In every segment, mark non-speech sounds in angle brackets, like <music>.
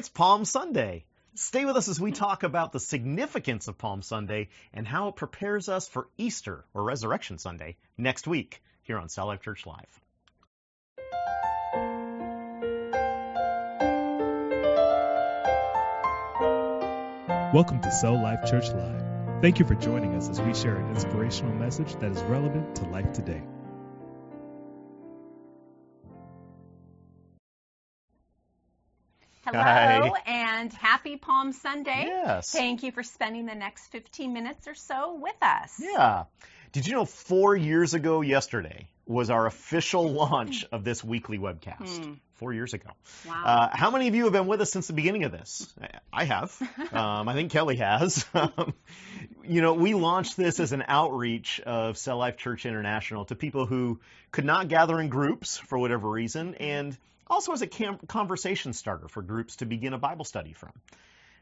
It's Palm Sunday. Stay with us as we talk about the significance of Palm Sunday and how it prepares us for Easter or Resurrection Sunday next week here on Cell Life Church Live. Welcome to Cell Life Church Live. Thank you for joining us as we share an inspirational message that is relevant to life today. Hello Hi. and happy Palm Sunday. Yes. Thank you for spending the next 15 minutes or so with us. Yeah. Did you know four years ago yesterday was our official launch of this weekly webcast? Hmm. Four years ago. Wow. Uh, how many of you have been with us since the beginning of this? I have. <laughs> Um, I think Kelly has. <laughs> Um, you know, we launched this as an outreach of Cell Life Church International to people who could not gather in groups for whatever reason, and also as a cam- conversation starter for groups to begin a Bible study from.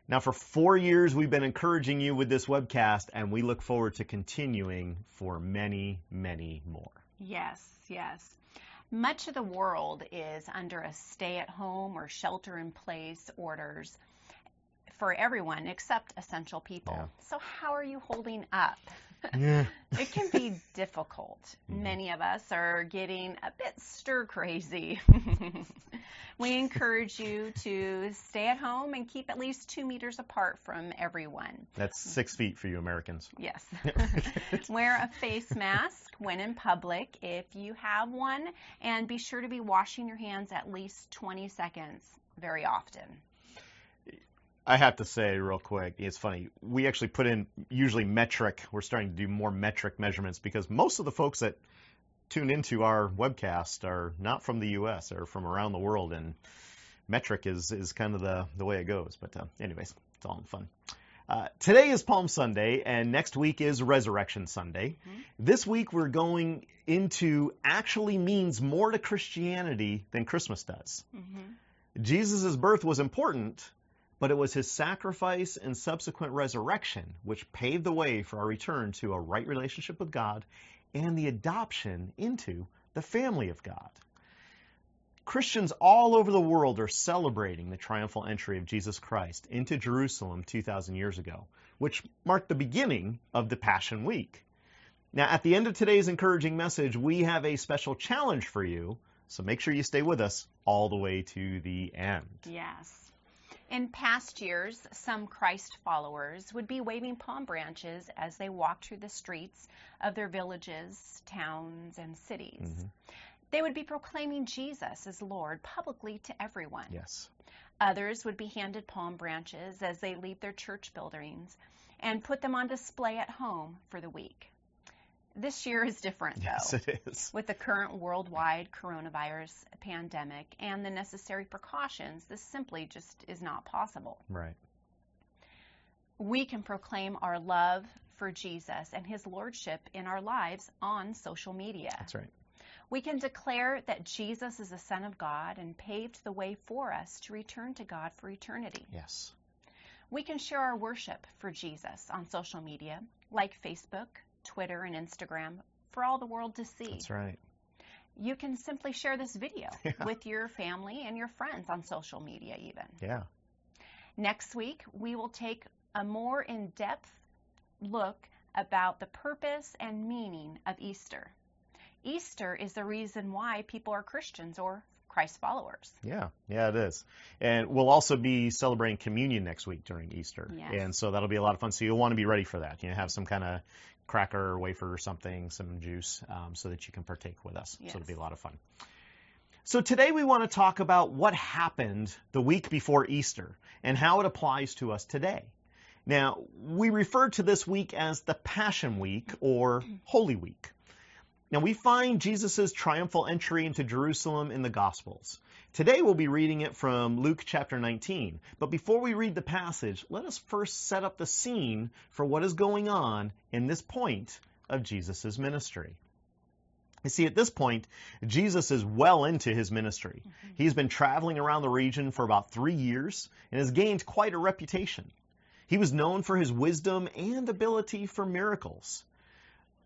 Now, for four years, we've been encouraging you with this webcast, and we look forward to continuing for many, many more. yes, yes. Much of the world is under a stay at home or shelter in place orders for everyone except essential people. So, how are you holding up? Yeah. <laughs> It can be difficult. Mm-hmm. Many of us are getting a bit stir crazy. <laughs> <laughs> we encourage you to stay at home and keep at least two meters apart from everyone. That's six feet for you Americans. Yes. Wear a face mask when in public if you have one, and be sure to be washing your hands at least 20 seconds very often. I have to say real quick, it's funny. We actually put in usually metric. We're starting to do more metric measurements because most of the folks that tune into our webcast are not from the U.S. They're from around the world, and metric is is kind of the the way it goes. But uh, anyways, it's all in fun. Uh, today is Palm Sunday, and next week is Resurrection Sunday. This week we're going into actually means more to Christianity than Christmas does. Jesus' birth was important, but it was his sacrifice and subsequent resurrection which paved the way for our return to a right relationship with God and the adoption into the family of God. Christians all over the world are celebrating the triumphal entry of Jesus Christ into Jerusalem 2,000 years ago, which marked the beginning of the Passion Week. Now, at the end of today's encouraging message, we have a special challenge for you, so make sure you stay with us all the way to the end. Yes. In past years, some Christ followers would be waving palm branches as they walked through the streets of their villages, towns, and cities. Mm-hmm. They would be proclaiming Jesus as Lord publicly to everyone. Yes. Others would be handed palm branches as they leave their church buildings and put them on display at home for the week. This year is different, Yes, though. it is. With the current worldwide coronavirus pandemic and the necessary precautions, this simply just is not possible. Right. We can proclaim our love for Jesus and his lordship in our lives on social media. That's right. We can declare that Jesus is the Son of God and paved the way for us to return to God for eternity. Yes. We can share our worship for Jesus on social media, like Facebook, Twitter, and Instagram, for all the world to see. That's right. You can simply share this video <laughs> Yeah. with your family and your friends on social media, even. Yeah. Next week, we will take a more in depth look about the purpose and meaning of Easter. Easter is the reason why people are Christians or Christ followers. Yeah. Yeah, it is. And we'll also be celebrating communion next week during Easter. Yes. And so that'll be a lot of fun. So you'll want to be ready for that. You know, have some kind of cracker or wafer or something, some juice, um, so that you can partake with us. Yes. So it'll be a lot of fun. So today we want to talk about what happened the week before Easter and how it applies to us today. Now, we refer to this week as the Passion Week or Holy Week. Now, we find Jesus' triumphal entry into Jerusalem in the Gospels. Today we'll be reading it from Luke chapter 19. But before we read the passage, let us first set up the scene for what is going on in this point of Jesus' ministry. You see, at this point, Jesus is well into his ministry. Mm-hmm. He's been traveling around the region for about three years and has gained quite a reputation. He was known for his wisdom and ability for miracles.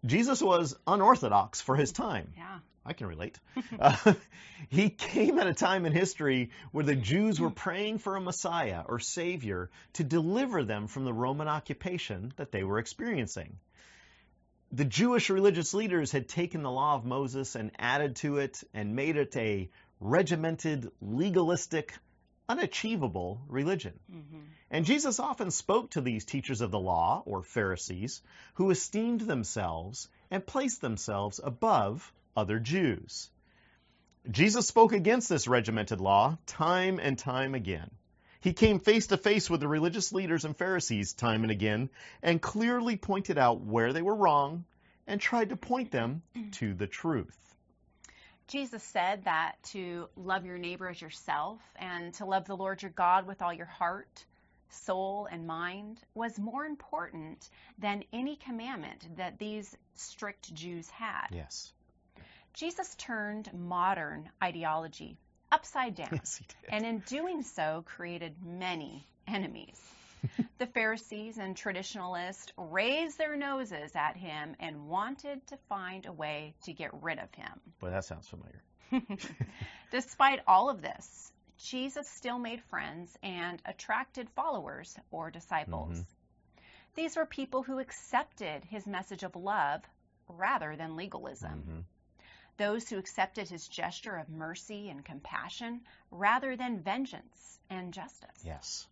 Jesus was unorthodox for his time. Yeah. I can relate. <laughs> uh, <laughs> he came at a time in history where the Jews were praying for a Messiah or Savior to deliver them from the Roman occupation that they were experiencing. The Jewish religious leaders had taken the law of Moses and added to it and made it a regimented, legalistic, unachievable religion. Mm-hmm. And Jesus often spoke to these teachers of the law, or Pharisees, who esteemed themselves and placed themselves above other Jews. Jesus spoke against this regimented law time and time again. He came face to face with the religious leaders and Pharisees time and again and clearly pointed out where they were wrong and tried to point them to the truth. Jesus said that to love your neighbor as yourself and to love the Lord your God with all your heart, soul, and mind was more important than any commandment that these strict Jews had. Yes. Jesus turned modern ideology upside down, <laughs> yes, and in doing so, created many enemies. The Pharisees and traditionalists raised their noses at him and wanted to find a way to get rid of him. Boy, that sounds familiar. <laughs> Despite all of this, Jesus still made friends and attracted followers or disciples. Mm-hmm. These were people who accepted his message of love rather than legalism. Mm-hmm. Those who accepted his gesture of mercy and compassion rather than vengeance and justice. Yes.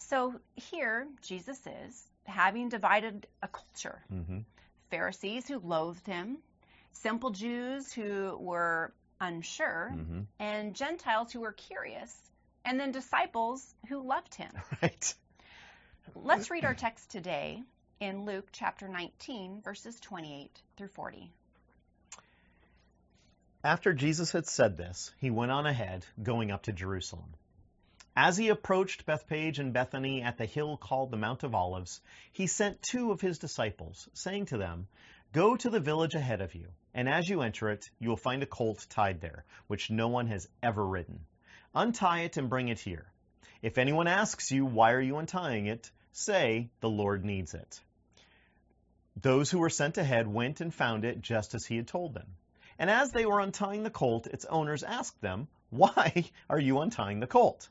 So here, Jesus is having divided a culture. Mm-hmm. Pharisees who loathed him, simple Jews who were unsure, mm-hmm. and Gentiles who were curious, and then disciples who loved him. <laughs> Right. Let's read our text today in Luke chapter 19, verses 28 through 40. After Jesus had said this, he went on ahead, going up to Jerusalem. As he approached Bethphage and Bethany at the hill called the Mount of Olives, he sent two of his disciples, saying to them, Go to the village ahead of you, and as you enter it, you will find a colt tied there, which no one has ever ridden. Untie it and bring it here. If anyone asks you, Why are you untying it? say, The Lord needs it. Those who were sent ahead went and found it just as he had told them. And as they were untying the colt, its owners asked them, Why are you untying the colt?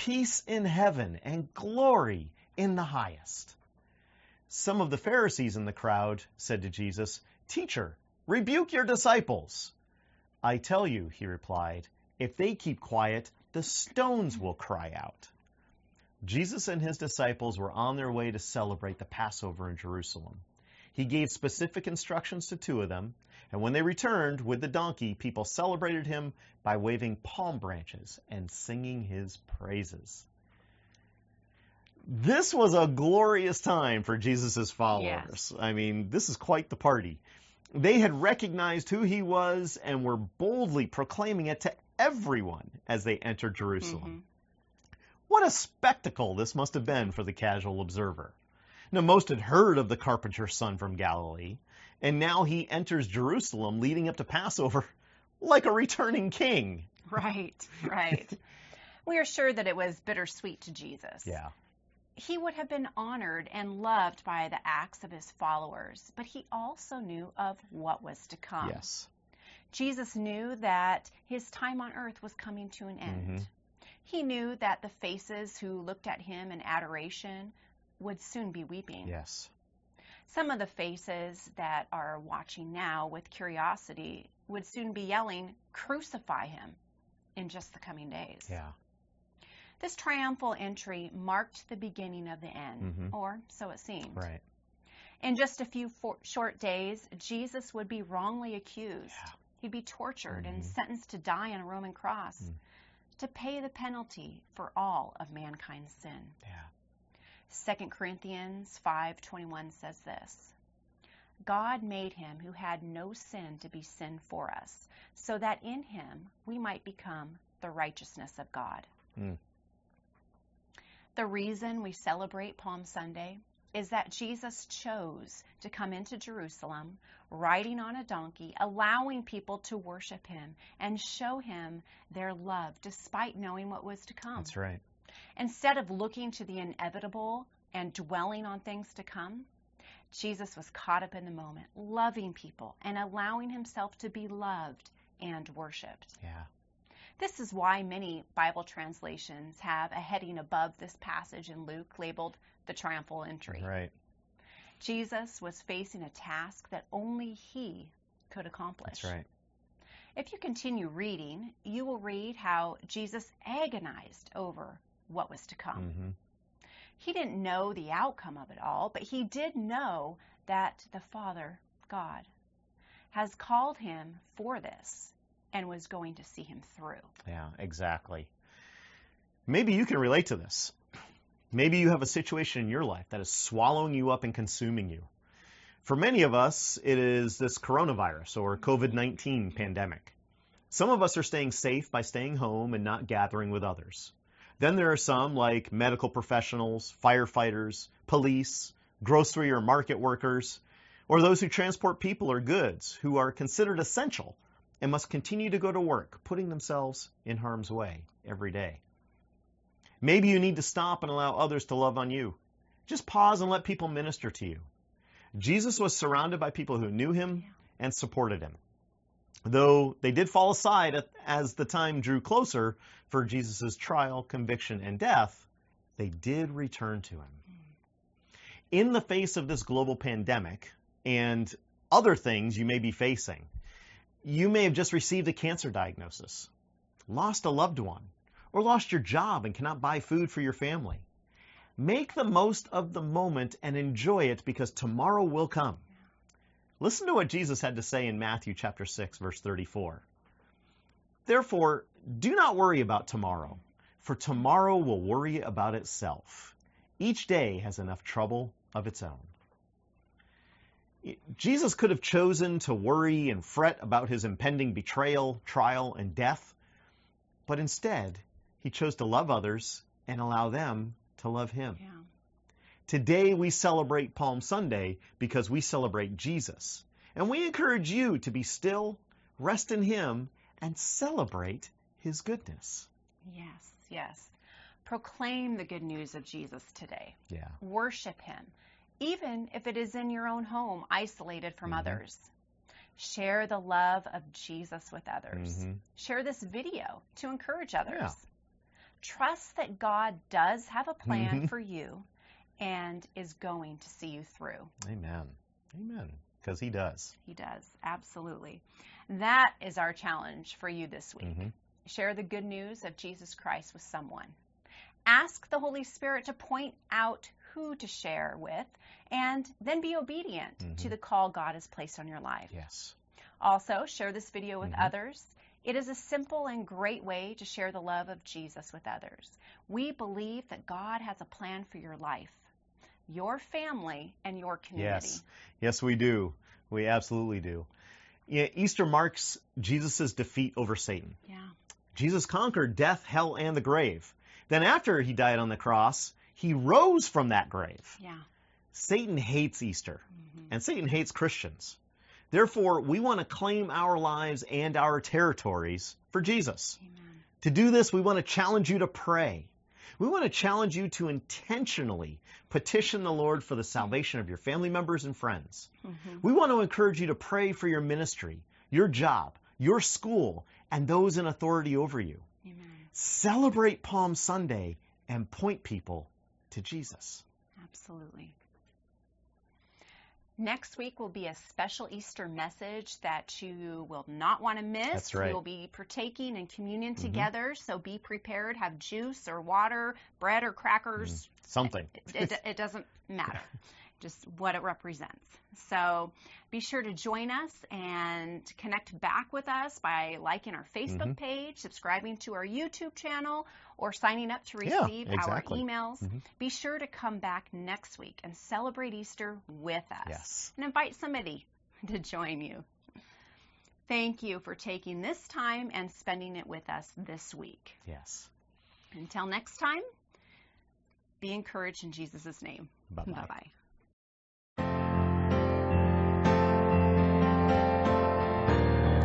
peace in heaven and glory in the highest. Some of the Pharisees in the crowd said to Jesus, Teacher, rebuke your disciples. I tell you, he replied, if they keep quiet, the stones will cry out. Jesus and his disciples were on their way to celebrate the Passover in Jerusalem. He gave specific instructions to two of them, and when they returned with the donkey, people celebrated him by waving palm branches and singing his praises. This was a glorious time for Jesus' followers. Yes. I mean, this is quite the party. They had recognized who he was and were boldly proclaiming it to everyone as they entered Jerusalem. Mm-hmm. What a spectacle this must have been for the casual observer. Now, most had heard of the carpenter's son from Galilee, and now he enters Jerusalem leading up to Passover like a returning king. <laughs> Right, right. we are sure that it was bittersweet to Jesus. Yeah. He would have been honored and loved by the acts of his followers, but he also knew of what was to come. Yes. Jesus knew that his time on earth was coming to an end. Mm-hmm. He knew that the faces who looked at him in adoration would soon be weeping. Yes. Some of the faces that are watching now with curiosity would soon be yelling, Crucify him, in just the coming days. Yeah. This triumphal entry marked the beginning of the end, mm-hmm. or so it seemed. Right. In just a few for- short days, Jesus would be wrongly accused. Yeah. He'd be tortured mm-hmm. and sentenced to die on a Roman cross mm. to pay the penalty for all of mankind's sin. Yeah. 2 Corinthians 5:21 says this. God made him who had no sin to be sin for us, so that in him we might become the righteousness of God. Mm. The reason we celebrate Palm Sunday is that Jesus chose to come into Jerusalem riding on a donkey, allowing people to worship him and show him their love despite knowing what was to come. That's right. Instead of looking to the inevitable and dwelling on things to come, Jesus was caught up in the moment, loving people and allowing himself to be loved and worshiped. Yeah. This is why many Bible translations have a heading above this passage in Luke labeled the triumphal entry. Right. Jesus was facing a task that only he could accomplish. That's right. If you continue reading, you will read how Jesus agonized over what was to come. hmm He didn't know the outcome of it all, but he did know that the Father, God, has called him for this and was going to see him through. Yeah, exactly. Maybe you can relate to this. Maybe you have a situation in your life that is swallowing you up and consuming you. For many of us, it is this coronavirus or COVID 19 pandemic. Some of us are staying safe by staying home and not gathering with others. Then there are some, like medical professionals, firefighters, police, grocery or market workers, or those who transport people or goods who are considered essential and must continue to go to work, putting themselves in harm's way every day. Maybe you need to stop and allow others to love on you. Just pause and let people minister to you. Jesus was surrounded by people who knew him and supported him. Though they did fall aside as the time drew closer for Jesus' trial, conviction, and death, they did return to him. In the face of this global pandemic and other things you may be facing, you may have just received a cancer diagnosis, lost a loved one, or lost your job and cannot buy food for your family. Make the most of the moment and enjoy it because tomorrow will come. Listen to what Jesus had to say in Matthew chapter 6 verse 34. Therefore, do not worry about tomorrow, for tomorrow will worry about itself. Each day has enough trouble of its own. Jesus could have chosen to worry and fret about his impending betrayal, trial, and death, but instead, he chose to love others and allow them to love him. Yeah. Today we celebrate Palm Sunday because we celebrate Jesus. And we encourage you to be still, rest in him, and celebrate his goodness. Yes, yes. Proclaim the good news of Jesus today. Yeah. Worship him, even if it is in your own home, isolated from Mhm. others. Share the love of Jesus with others. Mhm. Share this video to encourage others. Yeah. Trust that God does have a plan Mhm. for you and is going to see you through. Amen. Amen. Because he does. He does, absolutely. That is our challenge for you this week. Mhm. Share the good news of Jesus Christ with someone. Ask the Holy Spirit to point out who to share with, and then be obedient to Mhm. the call God has placed on your life. Yes. Also, share this video with Mhm. others. It is a simple and great way to share the love of Jesus with others. We believe that God has a plan for your life, your family, and your community. Yes. Yes, we do. We absolutely do. Yeah, Easter marks Jesus' defeat over Satan. Yeah. Jesus conquered death, hell, and the grave. Then, after he died on the cross, he rose from that grave. Yeah. Satan hates Easter, Mhm. and Satan hates Christians. Therefore, we want to claim our lives and our territories for Jesus. Amen. To do this, we want to challenge you to pray. We want to challenge you to intentionally petition the Lord for the salvation of your family members and friends. Mhm. We want to encourage you to pray for your ministry, your job, your school, and those in authority over you. Amen. Celebrate Palm Sunday and point people to Jesus. Absolutely. Next week will be a special Easter message that you will not want to miss. That's right. We will be partaking in communion Mhm. together, so be prepared. Have juice or water, bread or crackers. Something. It, it, it doesn't matter. <laughs> just what it represents. So be sure to join us and connect back with us by liking our Facebook Mm-hmm. page, subscribing to our YouTube channel, or signing up to Yeah, receive our exactly. emails. Mhm. Be sure to come back next week and celebrate Easter with us Yes. and invite somebody to join you. Thank you for taking this time and spending it with us this week. Yes. Until next time, be encouraged in Jesus' name. Bye bye.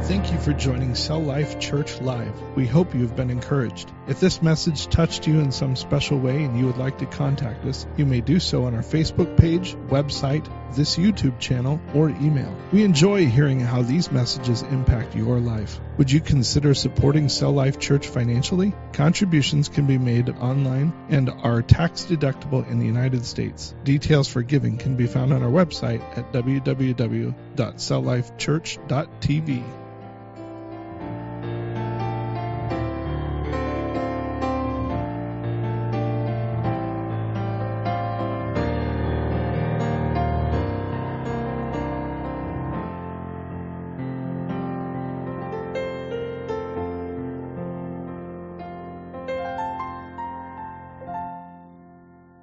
Thank you for joining Cell Life Church Live. We hope you have been encouraged. If this message touched you in some special way and you would like to contact us, you may do so on our Facebook page, website, this YouTube channel, or email. We enjoy hearing how these messages impact your life. Would you consider supporting Cell Life Church financially? Contributions can be made online and are tax deductible in the United States. Details for giving can be found on our website at www.celllifechurch.tv.